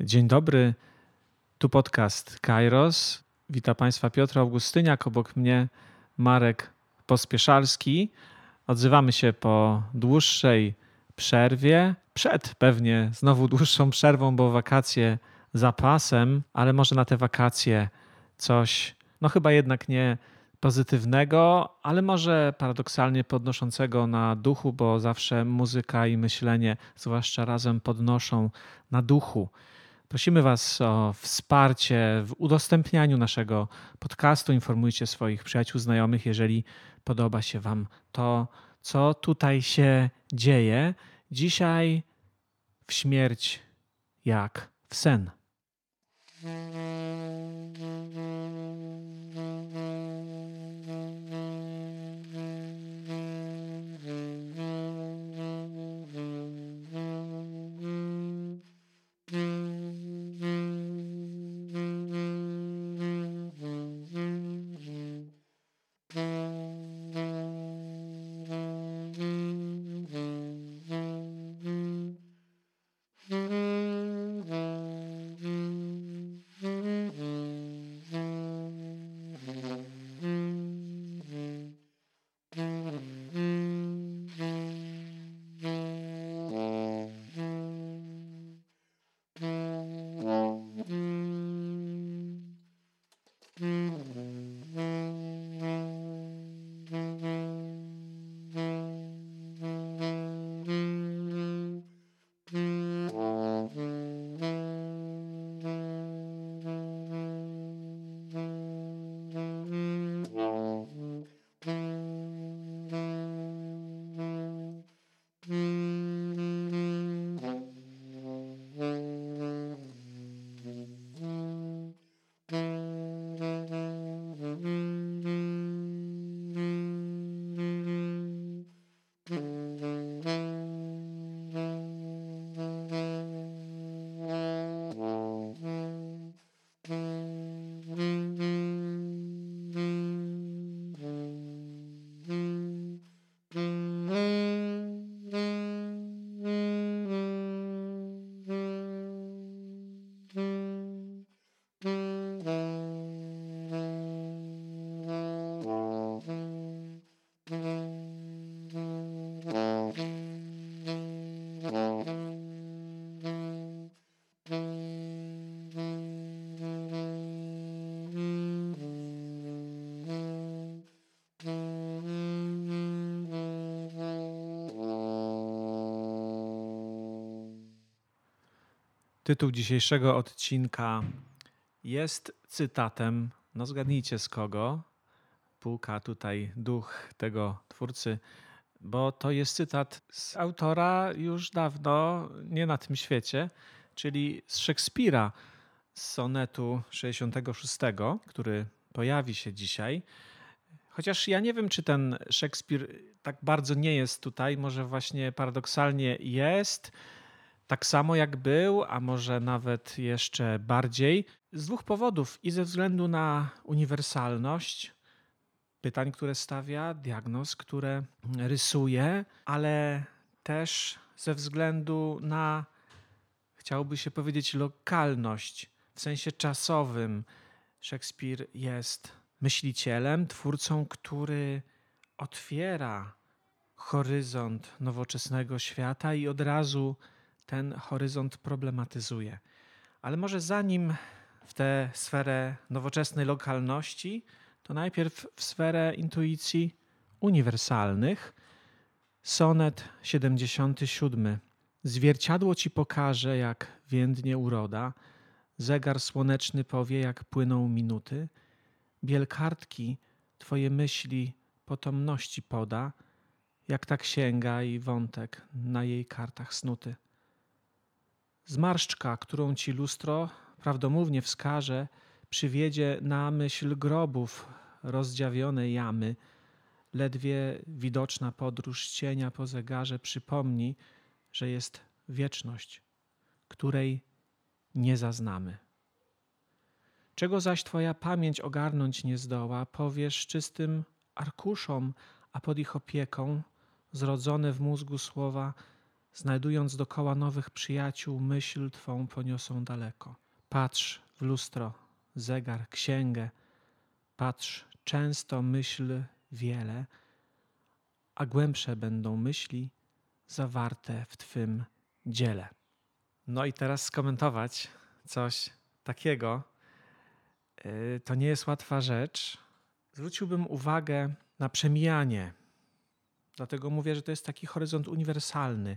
Dzień dobry, tu podcast Kairos. Witam Państwa Piotr Augustyniak, obok mnie Marek Pospieszalski. Odzywamy się po dłuższej przerwie, przed pewnie znowu dłuższą przerwą, bo wakacje za pasem, ale może na te wakacje coś, no chyba jednak nie pozytywnego, ale może paradoksalnie podnoszącego na duchu, bo zawsze muzyka i myślenie, zwłaszcza razem, podnoszą na duchu. Prosimy Was o wsparcie w udostępnianiu naszego podcastu. Informujcie swoich przyjaciół, znajomych, jeżeli podoba się Wam to, co tutaj się dzieje. Dzisiaj w śmierć jak w sen. Mm-hmm. Tytuł dzisiejszego odcinka jest cytatem, no zgadnijcie z kogo, puka tutaj duch tego twórcy, bo to jest cytat z autora już dawno nie na tym świecie, czyli z Szekspira, z sonetu 66, który pojawi się dzisiaj. Chociaż ja nie wiem, czy ten Szekspir tak bardzo nie jest tutaj, może właśnie paradoksalnie jest tak samo jak był, a może nawet jeszcze bardziej, z dwóch powodów i ze względu na uniwersalność pytań, które stawia, diagnoz, które rysuje, ale też ze względu na, chciałoby się powiedzieć, lokalność w sensie czasowym. Szekspir jest myślicielem, twórcą, który otwiera horyzont nowoczesnego świata i od razu ten horyzont problematyzuje. Ale może zanim w tę sferę nowoczesnej lokalności, to najpierw w sferę intuicji uniwersalnych. Sonet 77. Zwierciadło ci pokaże, jak więdnie uroda, zegar słoneczny powie, jak płyną minuty, biel kartki twoje myśli potomności poda, jak ta księga i wątek na jej kartach snuty. Zmarszczka, którą ci lustro prawdomównie wskaże, przywiedzie na myśl grobów rozdziawione jamy. Ledwie widoczna podróż cienia po zegarze przypomni, że jest wieczność, której nie zaznamy. Czego zaś Twoja pamięć ogarnąć nie zdoła, powiesz czystym arkuszom, a pod ich opieką zrodzone w mózgu słowa znajdując dokoła nowych przyjaciół, myśl twą poniosą daleko. Patrz w lustro, zegar, księgę, patrz często myśl wiele, a głębsze będą myśli zawarte w twym dziele. No i teraz skomentować coś takiego. Y, to nie jest łatwa rzecz. Zwróciłbym uwagę na przemijanie. Dlatego mówię, że to jest taki horyzont uniwersalny,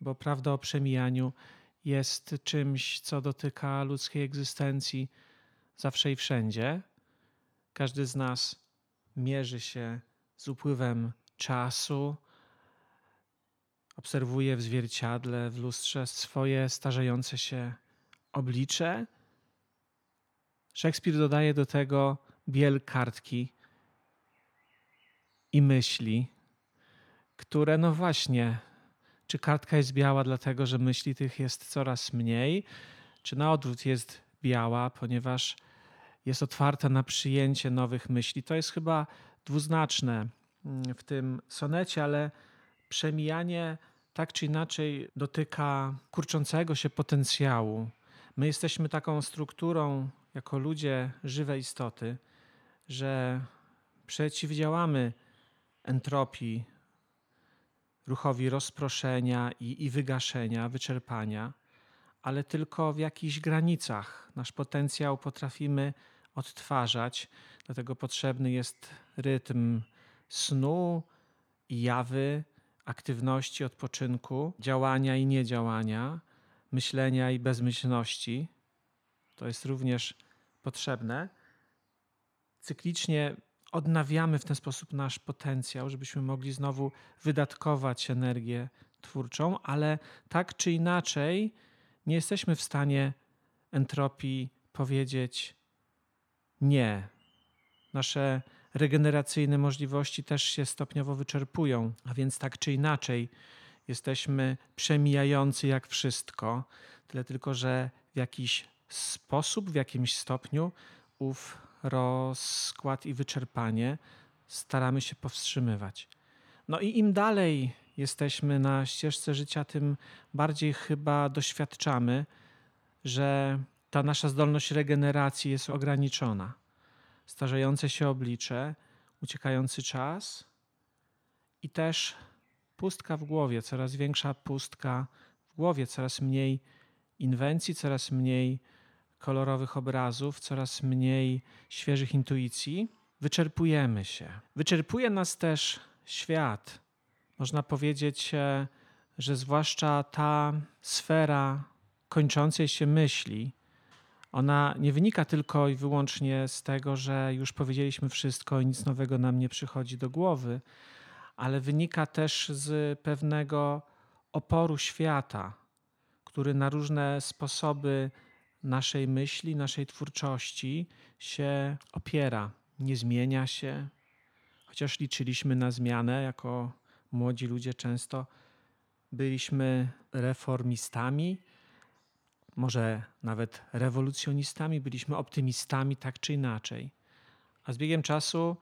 bo prawda o przemijaniu jest czymś, co dotyka ludzkiej egzystencji zawsze i wszędzie. Każdy z nas mierzy się z upływem czasu, obserwuje w zwierciadle, w lustrze swoje starzejące się oblicze. Szekspir dodaje do tego biel kartki i myśli, które, no właśnie, czy kartka jest biała dlatego, że myśli tych jest coraz mniej, czy na odwrót jest biała, ponieważ jest otwarta na przyjęcie nowych myśli. To jest chyba dwuznaczne mm, w tym sonecie, ale przemijanie tak czy inaczej dotyka kurczącego się potencjału. My jesteśmy taką strukturą, jako ludzie, żywe istoty, że przeciwdziałamy entropii, ruchowi rozproszenia i, i wygaszenia, wyczerpania, ale tylko w jakichś granicach. Nasz potencjał potrafimy odtwarzać, dlatego potrzebny jest rytm snu i jawy, aktywności, odpoczynku, działania i niedziałania, myślenia i bezmyślności. To jest również potrzebne. Cyklicznie odnawiamy w ten sposób nasz potencjał, żebyśmy mogli znowu wydatkować energię twórczą, ale tak czy inaczej nie jesteśmy w stanie entropii powiedzieć nie. Nasze regeneracyjne możliwości też się stopniowo wyczerpują, a więc tak czy inaczej jesteśmy przemijający jak wszystko, tyle tylko, że w jakiś sposób, w jakimś stopniu ów rozkład i wyczerpanie staramy się powstrzymywać. No i im dalej jesteśmy na ścieżce życia, tym bardziej chyba doświadczamy, że ta nasza zdolność regeneracji jest ograniczona. Starzejące się oblicze, uciekający czas i też pustka w głowie, coraz większa pustka w głowie, coraz mniej inwencji, coraz mniej kolorowych obrazów, coraz mniej świeżych intuicji, wyczerpujemy się. Wyczerpuje nas też świat. Można powiedzieć, e, że zwłaszcza ta sfera kończącej się myśli, ona nie wynika tylko i wyłącznie z tego, że już powiedzieliśmy wszystko i nic nowego nam nie przychodzi do głowy, ale wynika też z pewnego oporu świata, który na różne sposoby naszej myśli, naszej twórczości się opiera, nie zmienia się. Chociaż liczyliśmy na zmianę, jako młodzi ludzie często byliśmy reformistami, może nawet rewolucjonistami, byliśmy optymistami, tak czy inaczej. A z biegiem czasu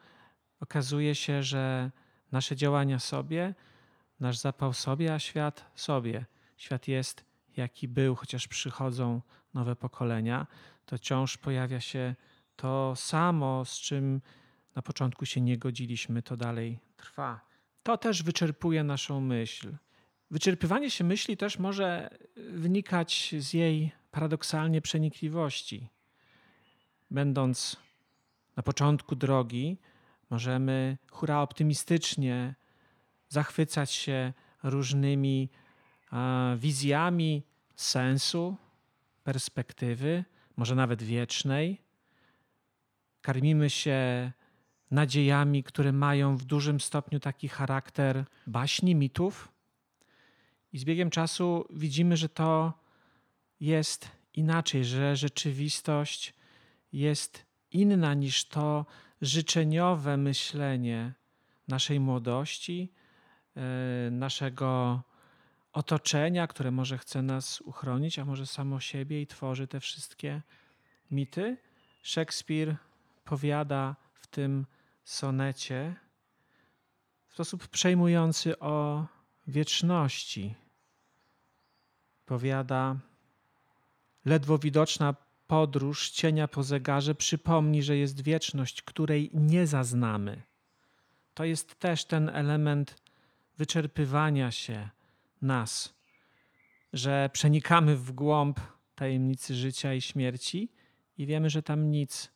okazuje się, że nasze działania sobie, nasz zapał sobie, a świat sobie. Świat jest jaki był, chociaż przychodzą nowe pokolenia, to wciąż pojawia się to samo, z czym na początku się nie godziliśmy, to dalej trwa. To też wyczerpuje naszą myśl. Wyczerpywanie się myśli też może wynikać z jej paradoksalnie przenikliwości. Będąc na początku drogi, możemy hura optymistycznie zachwycać się różnymi wizjami sensu, perspektywy, może nawet wiecznej. Karmimy się nadziejami, które mają w dużym stopniu taki charakter baśni, mitów. I z biegiem czasu widzimy, że to jest inaczej, że rzeczywistość jest inna niż to życzeniowe myślenie naszej młodości, e, naszego otoczenia, które może chce nas uchronić, a może samo siebie i tworzy te wszystkie mity. Szekspir powiada w tym sonecie w sposób przejmujący o wieczności, Powiada, ledwo widoczna podróż cienia po zegarze przypomni, że jest wieczność, której nie zaznamy. To jest też ten element wyczerpywania się nas, że przenikamy w głąb tajemnicy życia i śmierci i wiemy, że tam nic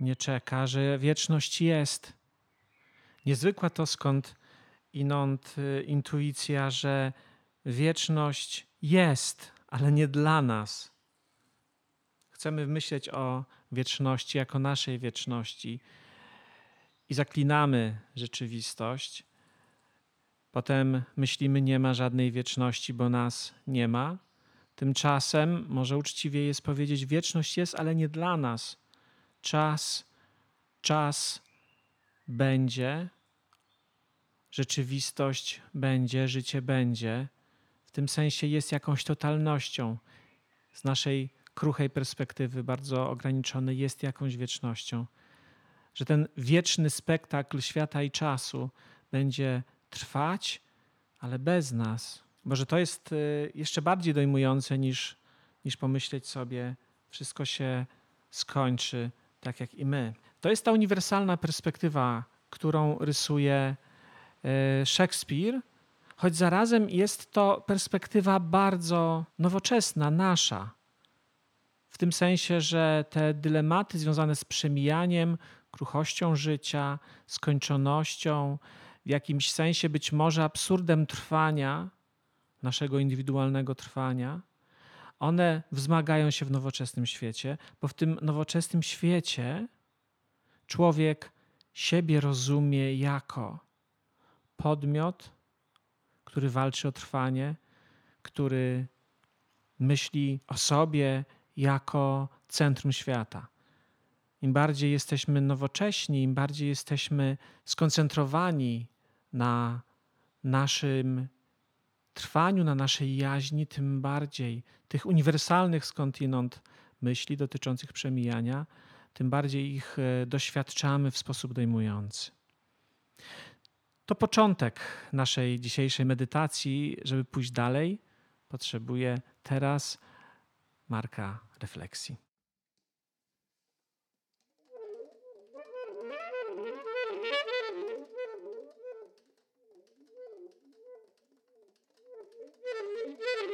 nie czeka, że wieczność jest. Niezwykła to skąd inąd y, intuicja, że wieczność jest, ale nie dla nas. Chcemy myśleć o wieczności jako naszej wieczności i zaklinamy rzeczywistość. Potem myślimy, nie ma żadnej wieczności, bo nas nie ma. Tymczasem, może uczciwie jest powiedzieć, wieczność jest, ale nie dla nas. Czas, czas będzie, rzeczywistość będzie, życie będzie. W tym sensie jest jakąś totalnością. Z naszej kruchej perspektywy, bardzo ograniczonej, jest jakąś wiecznością. Że ten wieczny spektakl świata i czasu będzie trwać, ale bez nas. Może to jest y, jeszcze bardziej dojmujące niż, niż pomyśleć sobie, wszystko się skończy tak jak i my. To jest ta uniwersalna perspektywa, którą rysuje y, Szekspir, choć zarazem jest to perspektywa bardzo nowoczesna, nasza. W tym sensie, że te dylematy związane z przemijaniem, kruchością życia, skończonością, w jakimś sensie być może absurdem trwania, naszego indywidualnego trwania, one wzmagają się w nowoczesnym świecie, bo w tym nowoczesnym świecie człowiek siebie rozumie jako podmiot, który walczy o trwanie, który myśli o sobie jako centrum świata. Im bardziej jesteśmy nowocześni, im bardziej jesteśmy skoncentrowani na naszym trwaniu, na naszej jaźni, tym bardziej tych uniwersalnych skądinąd myśli dotyczących przemijania, tym bardziej ich e, doświadczamy w sposób dojmujący. To początek naszej dzisiejszej medytacji. Żeby pójść dalej, potrzebuję teraz marka refleksji.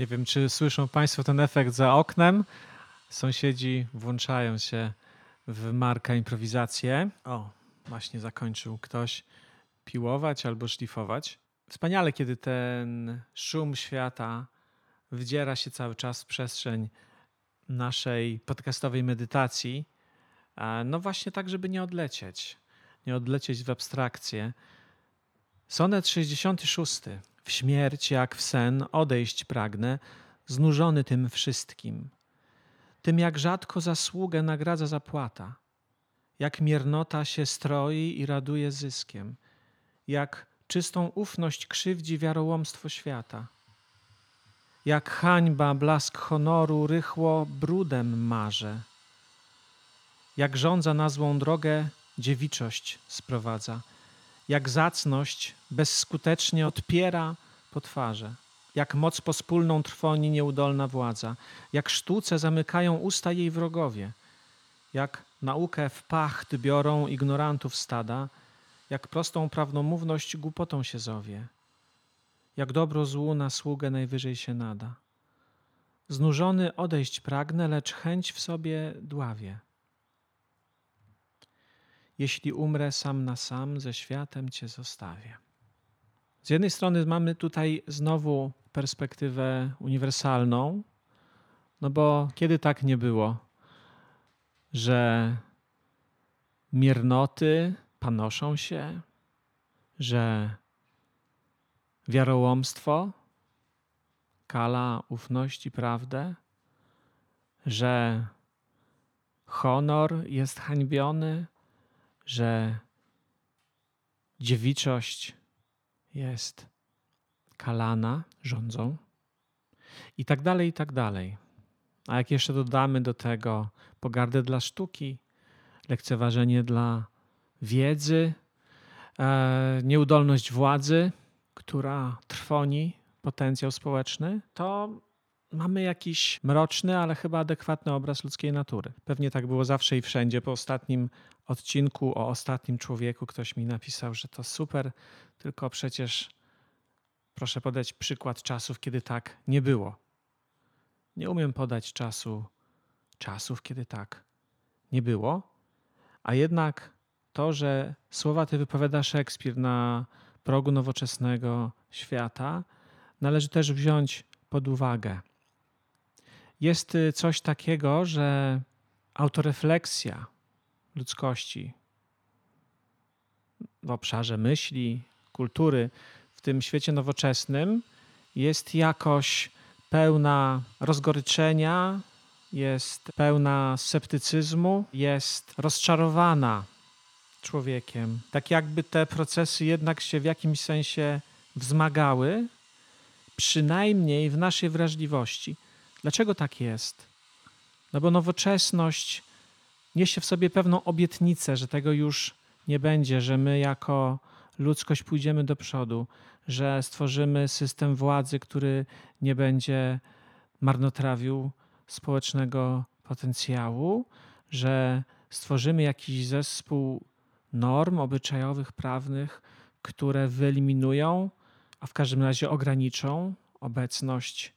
Nie wiem, czy słyszą Państwo ten efekt za oknem. Sąsiedzi włączają się w marka improwizację. O, właśnie zakończył ktoś piłować albo szlifować. Wspaniale, kiedy ten szum świata wdziera się cały czas w przestrzeń naszej podcastowej medytacji. No właśnie tak, żeby nie odlecieć, nie odlecieć w abstrakcję. Sonet 66. W śmierć jak w sen odejść pragnę, znużony tym wszystkim. Tym jak rzadko zasługę nagradza zapłata, jak miernota się stroi i raduje zyskiem, jak czystą ufność krzywdzi wiarołomstwo świata, jak hańba blask honoru rychło brudem marze, jak rządza na złą drogę dziewiczość sprowadza, jak zacność bezskutecznie odpiera po twarze, jak moc pospólną trwoni nieudolna władza, jak sztuce zamykają usta jej wrogowie, jak naukę w pacht biorą ignorantów stada, jak prostą prawnomówność głupotą się zowie, jak dobro złu na sługę najwyżej się nada. Znużony odejść pragnę, lecz chęć w sobie dławie. Jeśli umrę sam na sam, ze światem Cię zostawię. Z jednej strony mamy tutaj znowu perspektywę uniwersalną, no bo kiedy tak nie było, że miernoty panoszą się, że wiarołomstwo kala ufność i prawdę, że honor jest hańbiony, że dziewiczość jest kalana rządzą i tak dalej, i tak dalej. A jak jeszcze dodamy do tego pogardę dla sztuki, lekceważenie dla wiedzy, e, nieudolność władzy, która trwoni potencjał społeczny, to mamy jakiś mroczny, ale chyba adekwatny obraz ludzkiej natury. Pewnie tak było zawsze i wszędzie. Po ostatnim odcinku o ostatnim człowieku ktoś mi napisał, że to super, tylko przecież proszę podać przykład czasów, kiedy tak nie było. Nie umiem podać czasu, czasów, kiedy tak nie było, a jednak to, że słowa te wypowiada Szekspir na progu nowoczesnego świata, należy też wziąć pod uwagę. Jest y, coś takiego, że autorefleksja ludzkości w obszarze myśli, kultury, w tym świecie nowoczesnym jest jakoś pełna rozgoryczenia, jest pełna sceptycyzmu, jest rozczarowana człowiekiem. Tak jakby te procesy jednak się w jakimś sensie wzmagały, przynajmniej w naszej wrażliwości. Dlaczego tak jest? No bo nowoczesność niesie w sobie pewną obietnicę, że tego już nie będzie, że my jako ludzkość pójdziemy do przodu, że stworzymy system władzy, który nie będzie marnotrawił społecznego potencjału, że stworzymy jakiś zespół norm obyczajowych, prawnych, które wyeliminują, a w każdym razie ograniczą obecność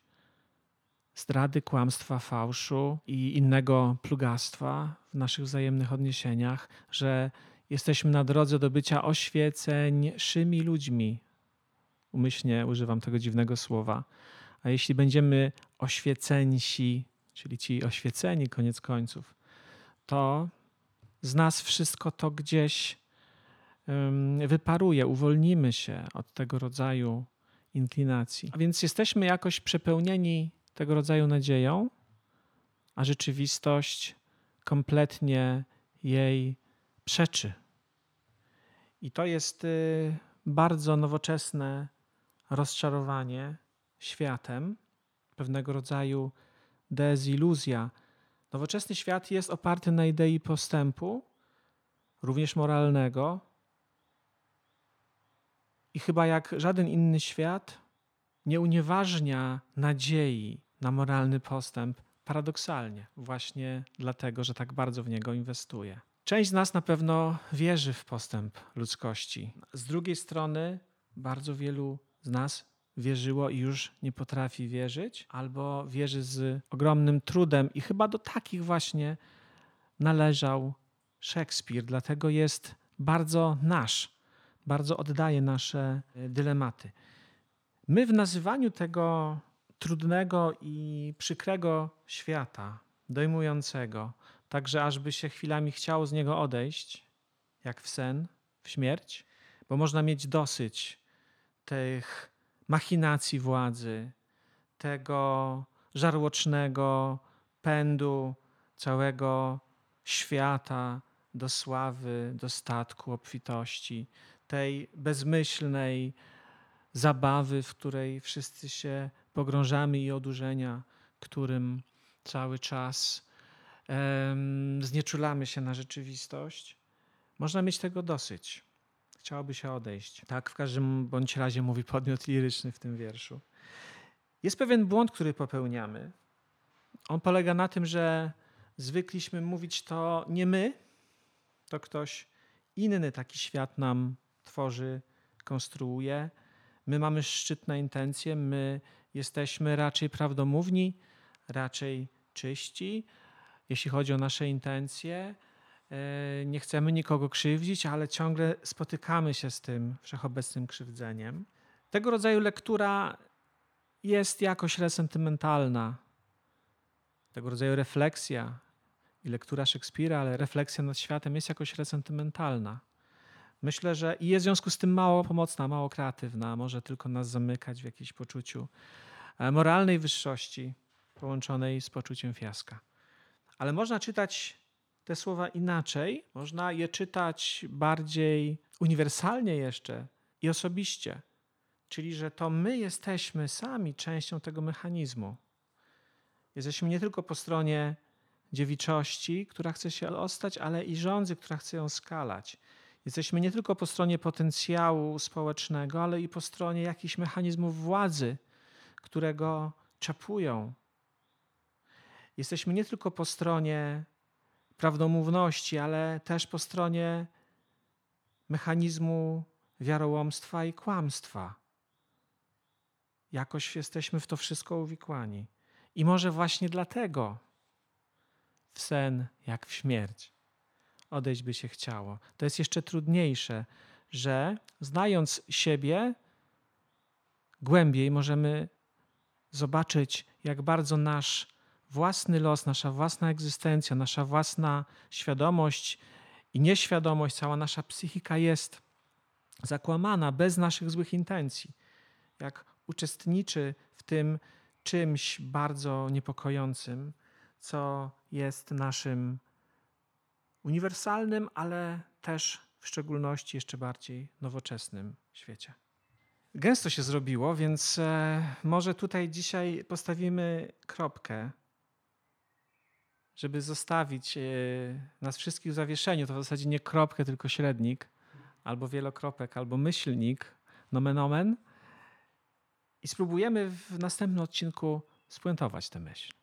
zdrady, kłamstwa, fałszu i innego plugastwa w naszych wzajemnych odniesieniach, że jesteśmy na drodze do bycia oświeceńszymi ludźmi. Umyślnie używam tego dziwnego słowa. A jeśli będziemy oświeceńsi, czyli ci oświeceni koniec końców, to z nas wszystko to gdzieś wyparuje, uwolnimy się od tego rodzaju inklinacji. A więc jesteśmy jakoś przepełnieni tego rodzaju nadzieją, a rzeczywistość kompletnie jej przeczy. I to jest y, bardzo nowoczesne rozczarowanie światem, pewnego rodzaju deziluzja. Nowoczesny świat jest oparty na idei postępu, również moralnego. I chyba jak żaden inny świat nie unieważnia nadziei na moralny postęp, paradoksalnie, właśnie dlatego, że tak bardzo w niego inwestuje. Część z nas na pewno wierzy w postęp ludzkości. Z drugiej strony, bardzo wielu z nas wierzyło i już nie potrafi wierzyć, albo wierzy z ogromnym trudem. I chyba do takich właśnie należał Szekspir, dlatego jest bardzo nasz, bardzo oddaje nasze dylematy. My w nazywaniu tego trudnego i przykrego świata, dojmującego, także ażby się chwilami chciało z niego odejść, jak w sen, w śmierć, bo można mieć dosyć tych machinacji władzy, tego żarłocznego pędu całego świata do sławy, do statku, obfitości, tej bezmyślnej zabawy, w której wszyscy się pogrążamy i odurzenia, którym cały czas um, znieczulamy się na rzeczywistość. Można mieć tego dosyć. Chciałoby się odejść. Tak w każdym bądź razie mówi podmiot liryczny w tym wierszu. Jest pewien błąd, który popełniamy. On polega na tym, że zwykliśmy mówić to nie my, to ktoś inny taki świat nam tworzy, konstruuje. My mamy szczytne intencje, my jesteśmy raczej prawdomówni, raczej czyści, jeśli chodzi o nasze intencje. E, nie chcemy nikogo krzywdzić, ale ciągle spotykamy się z tym wszechobecnym krzywdzeniem. Tego rodzaju lektura jest jakoś resentymentalna. Tego rodzaju refleksja i lektura Szekspira, ale refleksja nad światem jest jakoś resentymentalna. Myślę, że i jest w związku z tym mało pomocna, mało kreatywna, może tylko nas zamykać w jakimś poczuciu e, moralnej wyższości połączonej z poczuciem fiaska. Ale można czytać te słowa inaczej, można je czytać bardziej uniwersalnie jeszcze i osobiście. Czyli, że to my jesteśmy sami częścią tego mechanizmu. Jesteśmy nie tylko po stronie dziewiczości, która chce się ostać, ale i rządzy, która chce ją skalać. Jesteśmy nie tylko po stronie potencjału społecznego, ale i po stronie jakichś mechanizmów władzy, które go czapują. Jesteśmy nie tylko po stronie prawdomówności, ale też po stronie mechanizmu wiarołomstwa i kłamstwa. Jakoś jesteśmy w to wszystko uwikłani. I może właśnie dlatego w sen jak w śmierć odejść by się chciało. To jest jeszcze trudniejsze, że znając siebie głębiej, możemy zobaczyć, jak bardzo nasz własny los, nasza własna egzystencja, nasza własna świadomość i nieświadomość, cała nasza psychika jest zakłamana bez naszych złych intencji. Jak uczestniczy w tym czymś bardzo niepokojącym, co jest naszym uniwersalnym, ale też w szczególności jeszcze bardziej nowoczesnym świecie. Gęsto się zrobiło, więc e, może tutaj dzisiaj postawimy kropkę, żeby zostawić e, nas wszystkich w zawieszeniu. To w zasadzie nie kropkę, tylko średnik, albo wielokropek, albo myślnik, nomen omen. I spróbujemy w następnym odcinku spuentować tę myśl.